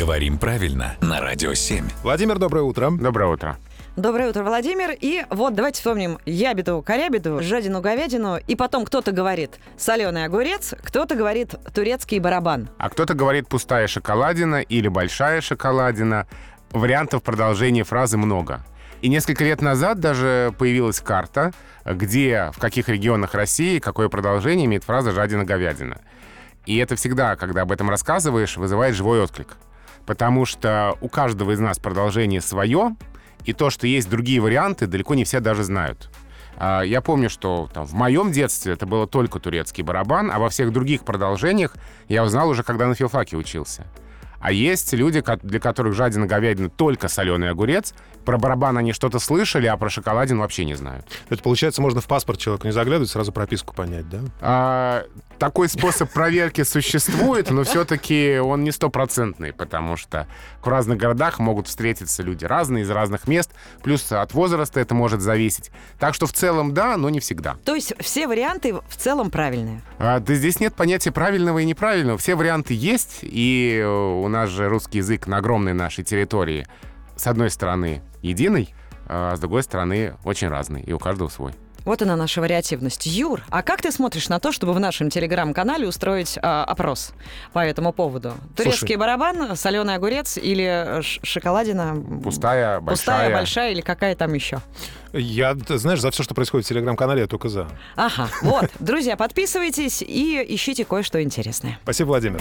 Говорим правильно на Радио 7. Владимир, доброе утро. Доброе утро. Доброе утро, Владимир. И вот давайте вспомним ябеду, корябеду, жадину, говядину. И потом кто-то говорит соленый огурец, кто-то говорит турецкий барабан. А кто-то говорит пустая шоколадина или большая шоколадина. Вариантов продолжения фразы много. И несколько лет назад даже появилась карта, где, в каких регионах России, какое продолжение имеет фраза «жадина-говядина». И это всегда, когда об этом рассказываешь, вызывает живой отклик. Потому что у каждого из нас продолжение свое, и то, что есть другие варианты, далеко не все даже знают. А, Я помню, что там, в моем детстве это было только турецкий барабан, а во всех других продолжениях я узнал уже, когда на филфаке учился. А есть люди, для которых жадина говядина только соленый огурец. Про барабан они что-то слышали, а про шоколадину вообще не знают. Это получается, можно в паспорт человеку не заглядывать, сразу прописку понять, да? А, такой способ проверки существует, но все-таки он не стопроцентный, потому что в разных городах могут встретиться люди разные, из разных мест, плюс от возраста это может зависеть. Так что в целом да, но не всегда. То есть все варианты в целом правильные. А, да здесь нет понятия правильного и неправильного. Все варианты есть, и э, у нас же русский язык на огромной нашей территории с одной стороны единый, а с другой стороны очень разный, и у каждого свой. Вот она наша вариативность. Юр, а как ты смотришь на то, чтобы в нашем телеграм-канале устроить а, опрос по этому поводу? Турецкий Слушай. барабан, соленый огурец или ш- шоколадина? Пустая, большая. Пустая, большая или какая там еще? Я, знаешь, за все, что происходит в телеграм-канале, я только за. Ага, вот. Друзья, подписывайтесь и ищите кое-что интересное. Спасибо, Владимир.